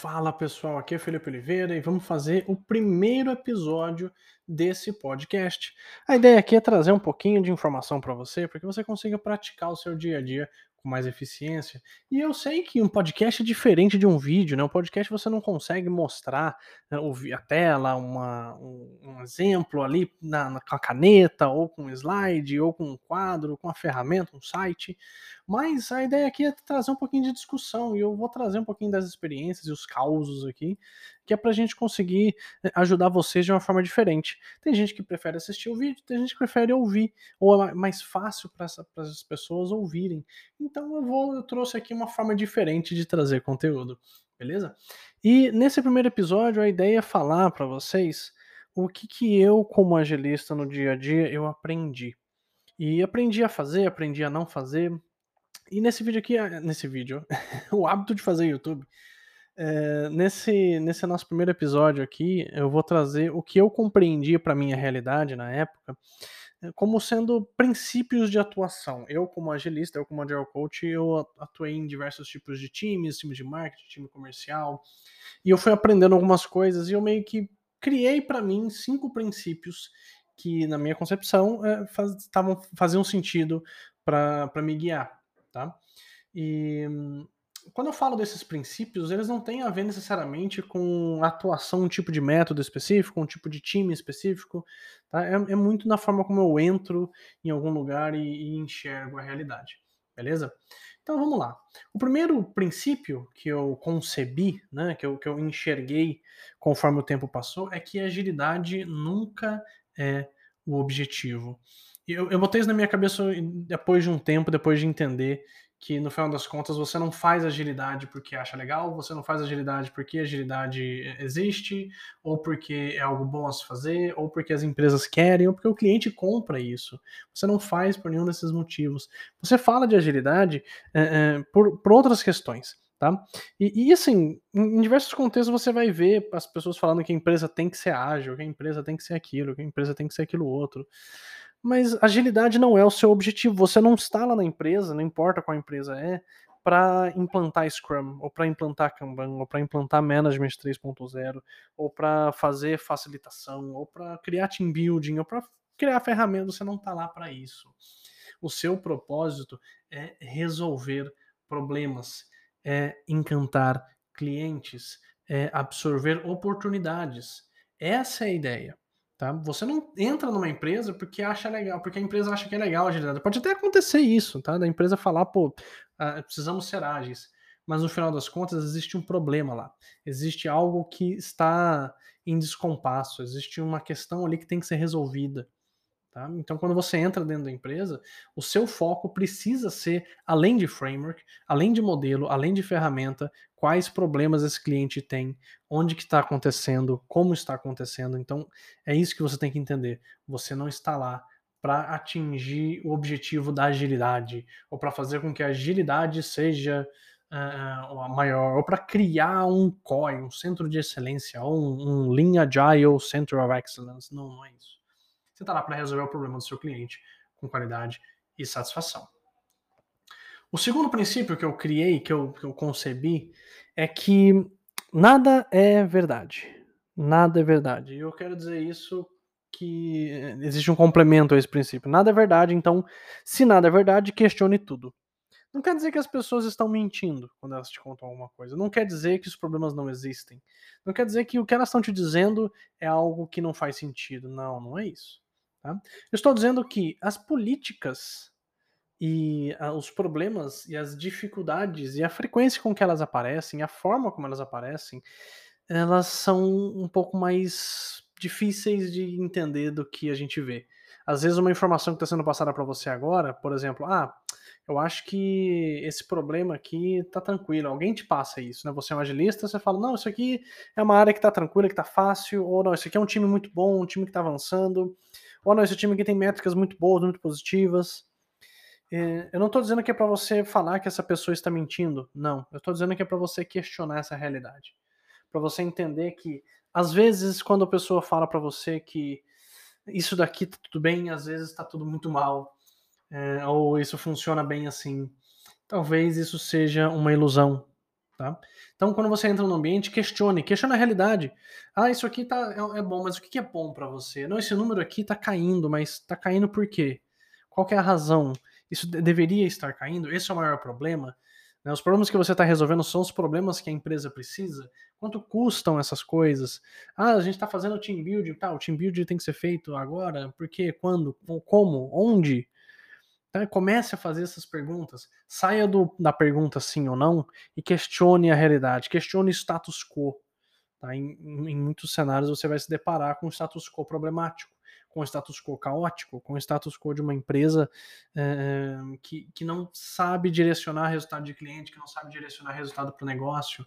Fala pessoal, aqui é Felipe Oliveira e vamos fazer o primeiro episódio desse podcast. A ideia aqui é trazer um pouquinho de informação para você, para que você consiga praticar o seu dia a dia com mais eficiência. E eu sei que um podcast é diferente de um vídeo, né? Um podcast você não consegue mostrar né, a tela, uma, um, exemplo ali na, na, com a caneta, ou com um slide, ou com um quadro, com uma ferramenta, um site. Mas a ideia aqui é trazer um pouquinho de discussão e eu vou trazer um pouquinho das experiências e os causos aqui, que é para a gente conseguir eh, ajudar vocês de uma forma diferente. Tem gente que prefere assistir o vídeo, tem gente que prefere ouvir, ou é mais fácil para as pessoas ouvirem. Então eu vou, eu trouxe aqui uma forma diferente de trazer conteúdo, beleza? E nesse primeiro episódio a ideia é falar para vocês o que, que eu, como agilista no dia a dia, eu aprendi. E aprendi a fazer, aprendi a não fazer, e nesse vídeo aqui, ah, nesse vídeo, o hábito de fazer YouTube, é, nesse, nesse nosso primeiro episódio aqui, eu vou trazer o que eu compreendi para minha realidade na época, eh, como sendo princípios de atuação. Eu, como agilista, eu, como agile coach, eu atuei em diversos tipos de times, times de marketing, time comercial, e eu fui aprendendo algumas coisas e eu meio que criei para mim cinco princípios que, na minha concepção, é, faz, tavam, faziam sentido para me guiar tá? E quando eu falo desses princípios, eles não têm a ver necessariamente com atuação, um tipo de método específico, um tipo de time específico, tá? É, é muito na forma como eu entro em algum lugar e, e enxergo a realidade, beleza? Então vamos lá. O primeiro princípio que eu concebi, né, que eu, que eu enxerguei conforme o tempo passou, é que agilidade nunca é o objetivo eu, eu botei isso na minha cabeça depois de um tempo, depois de entender que no final das contas você não faz agilidade porque acha legal, você não faz agilidade porque agilidade existe, ou porque é algo bom a se fazer, ou porque as empresas querem, ou porque o cliente compra isso. Você não faz por nenhum desses motivos. Você fala de agilidade é, é, por, por outras questões. Tá? E, e, assim, em diversos contextos você vai ver as pessoas falando que a empresa tem que ser ágil, que a empresa tem que ser aquilo, que a empresa tem que ser aquilo outro. Mas agilidade não é o seu objetivo. Você não está lá na empresa, não importa qual empresa é, para implantar Scrum, ou para implantar Kanban, ou para implantar Management 3.0, ou para fazer facilitação, ou para criar team building, ou para criar ferramentas. Você não está lá para isso. O seu propósito é resolver problemas, é encantar clientes, é absorver oportunidades. Essa é a ideia. Tá? Você não entra numa empresa porque acha legal, porque a empresa acha que é legal agilidade. Pode até acontecer isso, tá? Da empresa falar, pô, ah, precisamos ser ágeis. Mas no final das contas existe um problema lá. Existe algo que está em descompasso, existe uma questão ali que tem que ser resolvida. Tá? Então, quando você entra dentro da empresa, o seu foco precisa ser, além de framework, além de modelo, além de ferramenta, quais problemas esse cliente tem, onde que está acontecendo, como está acontecendo. Então, é isso que você tem que entender. Você não está lá para atingir o objetivo da agilidade, ou para fazer com que a agilidade seja uh, a maior, ou para criar um COI, um centro de excelência, ou um, um Lean Agile Center of Excellence. Não, não é isso. Você está lá para resolver o problema do seu cliente com qualidade e satisfação. O segundo princípio que eu criei, que eu, que eu concebi, é que nada é verdade. Nada é verdade. E eu quero dizer isso que existe um complemento a esse princípio. Nada é verdade, então, se nada é verdade, questione tudo. Não quer dizer que as pessoas estão mentindo quando elas te contam alguma coisa. Não quer dizer que os problemas não existem. Não quer dizer que o que elas estão te dizendo é algo que não faz sentido. Não, não é isso. Tá? Eu estou dizendo que as políticas e uh, os problemas e as dificuldades e a frequência com que elas aparecem, a forma como elas aparecem, elas são um pouco mais difíceis de entender do que a gente vê. Às vezes uma informação que está sendo passada para você agora, por exemplo, ah, eu acho que esse problema aqui tá tranquilo. Alguém te passa isso, né? Você é um agilista, você fala, não, isso aqui é uma área que tá tranquila, que tá fácil, ou não, isso aqui é um time muito bom, um time que tá avançando ou não, esse time aqui tem métricas muito boas, muito positivas. É, eu não estou dizendo que é para você falar que essa pessoa está mentindo, não. Eu estou dizendo que é para você questionar essa realidade. Para você entender que, às vezes, quando a pessoa fala para você que isso daqui tá tudo bem, às vezes está tudo muito mal, é, ou isso funciona bem assim. Talvez isso seja uma ilusão. Tá? Então, quando você entra no ambiente, questione, questione a realidade. Ah, isso aqui tá, é, é bom, mas o que é bom para você? Não, esse número aqui está caindo, mas está caindo por quê? Qual é a razão? Isso deveria estar caindo? Esse é o maior problema? Né? Os problemas que você está resolvendo são os problemas que a empresa precisa? Quanto custam essas coisas? Ah, a gente está fazendo team building, tá, o team building tem que ser feito agora, por quê, quando, como, onde? Então, comece a fazer essas perguntas. Saia do, da pergunta sim ou não e questione a realidade, questione o status quo. Tá? Em, em, muitos cenários você vai se deparar com um status quo problemático, com um status quo caótico, com um status quo de uma empresa é, que, que não sabe direcionar resultado de cliente, que não sabe direcionar resultado para o negócio.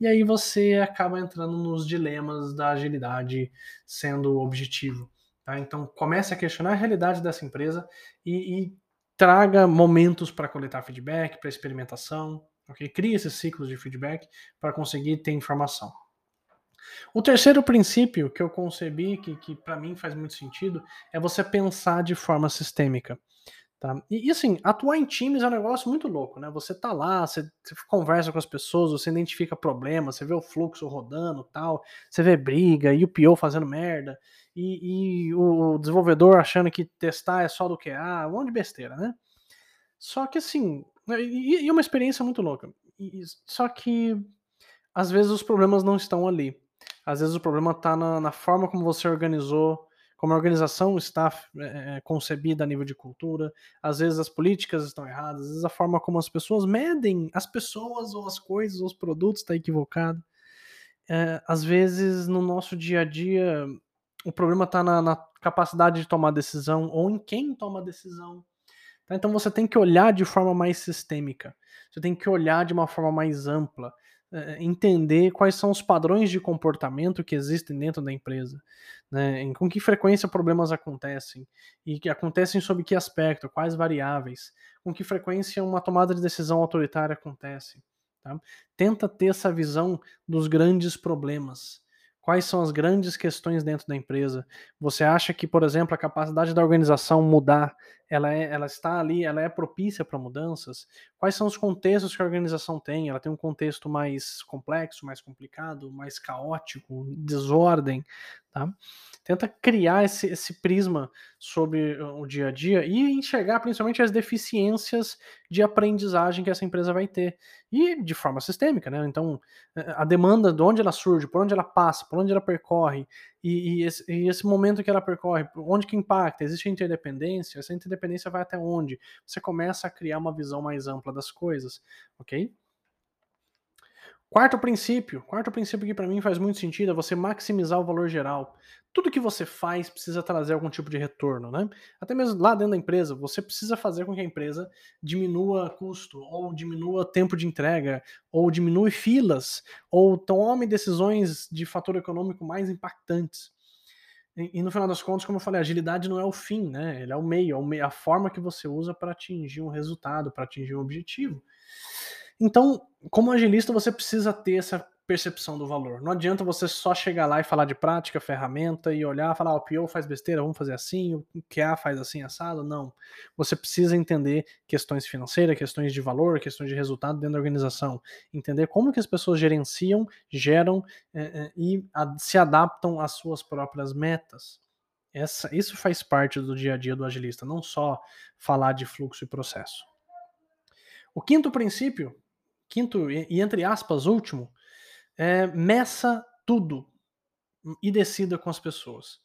E aí você acaba entrando nos dilemas da agilidade sendo objetivo. Tá? Então comece a questionar a realidade dessa empresa e, e traga momentos para coletar feedback, para experimentação, ok? Crie esses ciclos de feedback para conseguir ter informação. O terceiro princípio que eu concebi, que, que para mim faz muito sentido, é você pensar de forma sistêmica. Tá? E, e, assim, atuar em times é um negócio muito louco, né? Você tá lá, você, você, conversa com as pessoas, você identifica problemas, você vê o fluxo rodando tal, você vê briga, e o PO fazendo merda, e, e, o desenvolvedor achando que testar é só do que ah, um monte de besteira, né? Só que assim, e, e uma experiência muito louca. E, só que às vezes os problemas não estão ali. Às vezes o problema está na, na, forma como você organizou, como a organização está é, concebida a nível de cultura. Às vezes as políticas estão erradas, às vezes a forma como as pessoas medem as pessoas ou as coisas, ou os produtos está equivocado. É, às vezes no nosso dia a dia o problema está na, na, capacidade de tomar decisão ou em quem toma decisão. Tá? Então você tem que olhar de forma mais sistêmica, você tem que olhar de uma forma mais ampla, é, entender quais são os padrões de comportamento que existem dentro da empresa, né? com que frequência problemas acontecem e que acontecem sob que aspecto, quais variáveis, com que frequência uma tomada de decisão autoritária acontece. Tá? Tenta ter essa visão dos grandes problemas. Quais são as grandes questões dentro da empresa? Você acha que, por exemplo, a capacidade da organização mudar, ela, é, ela está ali, ela é propícia para mudanças? Quais são os contextos que a organização tem? Ela tem um contexto mais complexo, mais complicado, mais caótico, desordem, tá? Tenta criar esse, esse prisma sobre o dia a dia e enxergar principalmente as deficiências de aprendizagem que essa empresa vai ter. E de forma sistêmica, né? Então, eh, a demanda, de onde ela surge, por onde ela passa, por onde ela percorre, e, e, esse, e esse, momento que ela percorre, onde que impacta, existe interdependência, essa interdependência vai até onde? Você começa a criar uma visão mais ampla das coisas, ok? Quarto princípio, quarto princípio que para mim faz muito sentido é você maximizar o valor geral. Tudo que você faz precisa trazer algum tipo de retorno, né? Até mesmo lá dentro da empresa, você precisa fazer com que a empresa diminua custo, ou diminua tempo de entrega, ou diminua filas, ou tome decisões de fator econômico mais impactantes. E, e, no final das contas, como eu falei, agilidade não é o fim, né? Ele é o meio, é o meio a forma que você usa para atingir um resultado, para atingir um objetivo. Então, como agilista, você precisa ter essa percepção do valor. Não adianta você só chegar lá e falar de prática, ferramenta e olhar, falar, oh, o PO faz besteira, vamos fazer assim, o QA faz assim, assado. Não. Você precisa entender questões financeiras, questões de valor, questões de resultado dentro da organização. Entender como que as pessoas gerenciam, geram é, é, e a, se adaptam às suas próprias metas. Essa, isso faz parte do dia a dia do agilista, não só falar de fluxo e processo. O quinto princípio quinto e entre aspas último, é, meça tudo e decida com as pessoas.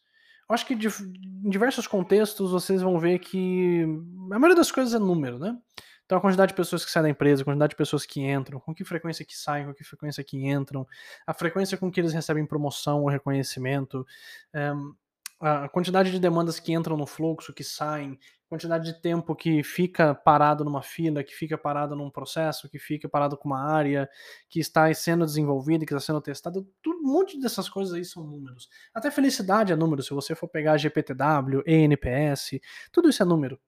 Eu acho que em diversos contextos vocês vão ver que a maioria das coisas é número, né? Então a quantidade de pessoas que saem da empresa, a quantidade de pessoas que entram, com que frequência que saem, com que frequência que entram, a frequência com que eles recebem promoção ou reconhecimento, é, a quantidade de demandas que entram no fluxo, que saem, quantidade de tempo que fica parado numa fila, que fica parado num processo, que fica parado com uma área, que está sendo desenvolvida, que está sendo testada, um monte dessas coisas aí são números. Até felicidade é número, se você for pegar GPTW, ENPS, tudo isso é número.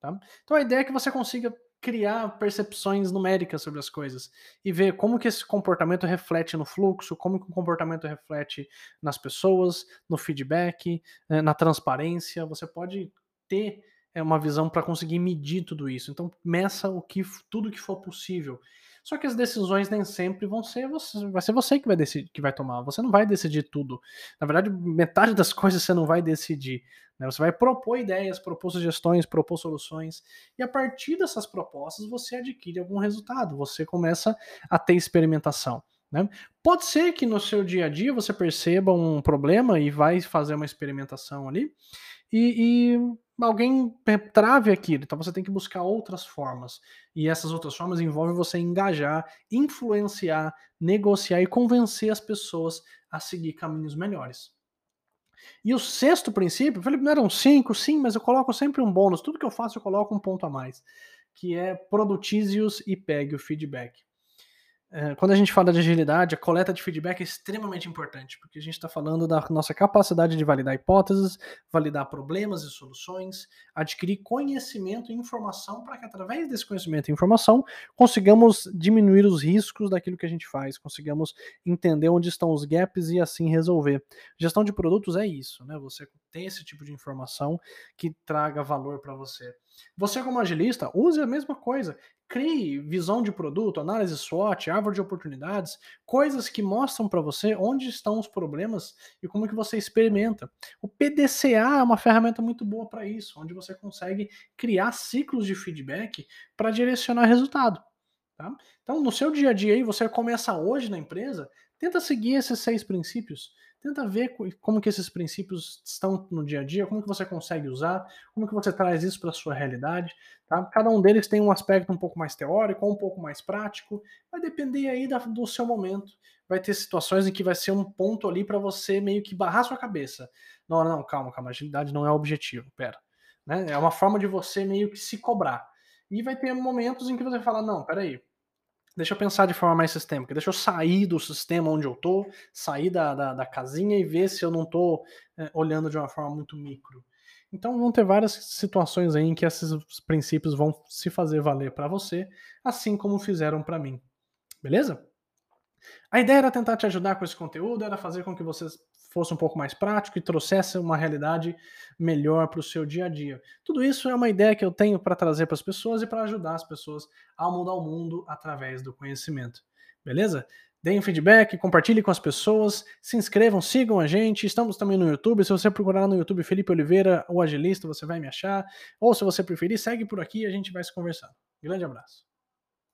Tá? Então a ideia é que você consiga criar percepções numéricas sobre as coisas e ver como que esse comportamento reflete no fluxo, como que o comportamento reflete nas pessoas, no feedback, eh, na transparência. Você pode ter é uma visão para conseguir medir tudo isso. Então, meça o que tudo que for possível. Só que as decisões nem sempre vão ser você, vai ser você que vai decidir, que vai tomar. Você não vai decidir tudo. Na verdade, metade das coisas você não vai decidir. Né? Você vai propor ideias, propor sugestões, propor soluções, e a partir dessas propostas você adquire algum resultado. Você começa a ter experimentação. Né? Pode ser que no seu dia a dia você perceba um problema e vai fazer uma experimentação ali e, e alguém trave aquilo. Então você tem que buscar outras formas. E essas outras formas envolvem você engajar, influenciar, negociar e convencer as pessoas a seguir caminhos melhores. E o sexto princípio, Felipe, não eram cinco, sim, mas eu coloco sempre um bônus. Tudo que eu faço eu coloco um ponto a mais, que é produtize-os e pegue o feedback. É, quando a gente fala de agilidade, a coleta de feedback é extremamente importante, porque a gente está falando da nossa capacidade de validar hipóteses, validar problemas e soluções, adquirir conhecimento e informação para que, através desse conhecimento e informação, consigamos diminuir os riscos daquilo que a gente faz, consigamos entender onde estão os gaps e assim resolver. Gestão de produtos é isso, né? Você tem esse tipo de informação que traga valor para você. Você, como agilista, use a mesma coisa. Crie visão de produto, análise SWOT, árvore de oportunidades, coisas que mostram para você onde estão os problemas e como que você experimenta. O PDCA é uma ferramenta muito boa para isso, onde você consegue criar ciclos de feedback para direcionar resultado. Tá? Então, no seu dia a dia aí, você começa hoje na empresa, tenta seguir esses seis princípios. Tenta ver como que esses princípios estão no dia a dia, como que você consegue usar, como que você traz isso para a sua realidade. Tá? Cada um deles tem um aspecto um pouco mais teórico um pouco mais prático. Vai depender aí da, do seu momento. Vai ter situações em que vai ser um ponto ali para você meio que barrar sua cabeça. Não, não, calma, calma. Agilidade não é objetivo. Pera. Né? É uma forma de você meio que se cobrar. E vai ter momentos em que você fala, não, peraí, deixa eu pensar de forma mais sistêmica, deixa eu sair do sistema onde eu tô, sair da, da, da casinha e ver se eu não tô é, olhando de uma forma muito micro. Então vão ter várias situações aí em que esses princípios vão se fazer valer para você, assim como fizeram para mim. Beleza? A ideia era tentar te ajudar com esse conteúdo, era fazer com que você fosse um pouco mais prático e trouxesse uma realidade melhor para o seu dia a dia. Tudo isso é uma ideia que eu tenho para trazer para as pessoas e para ajudar as pessoas a mudar o mundo através do conhecimento. Beleza? Deem feedback, compartilhe com as pessoas, se inscrevam, sigam a gente. Estamos também no YouTube. Se você procurar no YouTube Felipe Oliveira, o Agilista, você vai me achar. Ou se você preferir, segue por aqui e a gente vai se conversando. Grande abraço.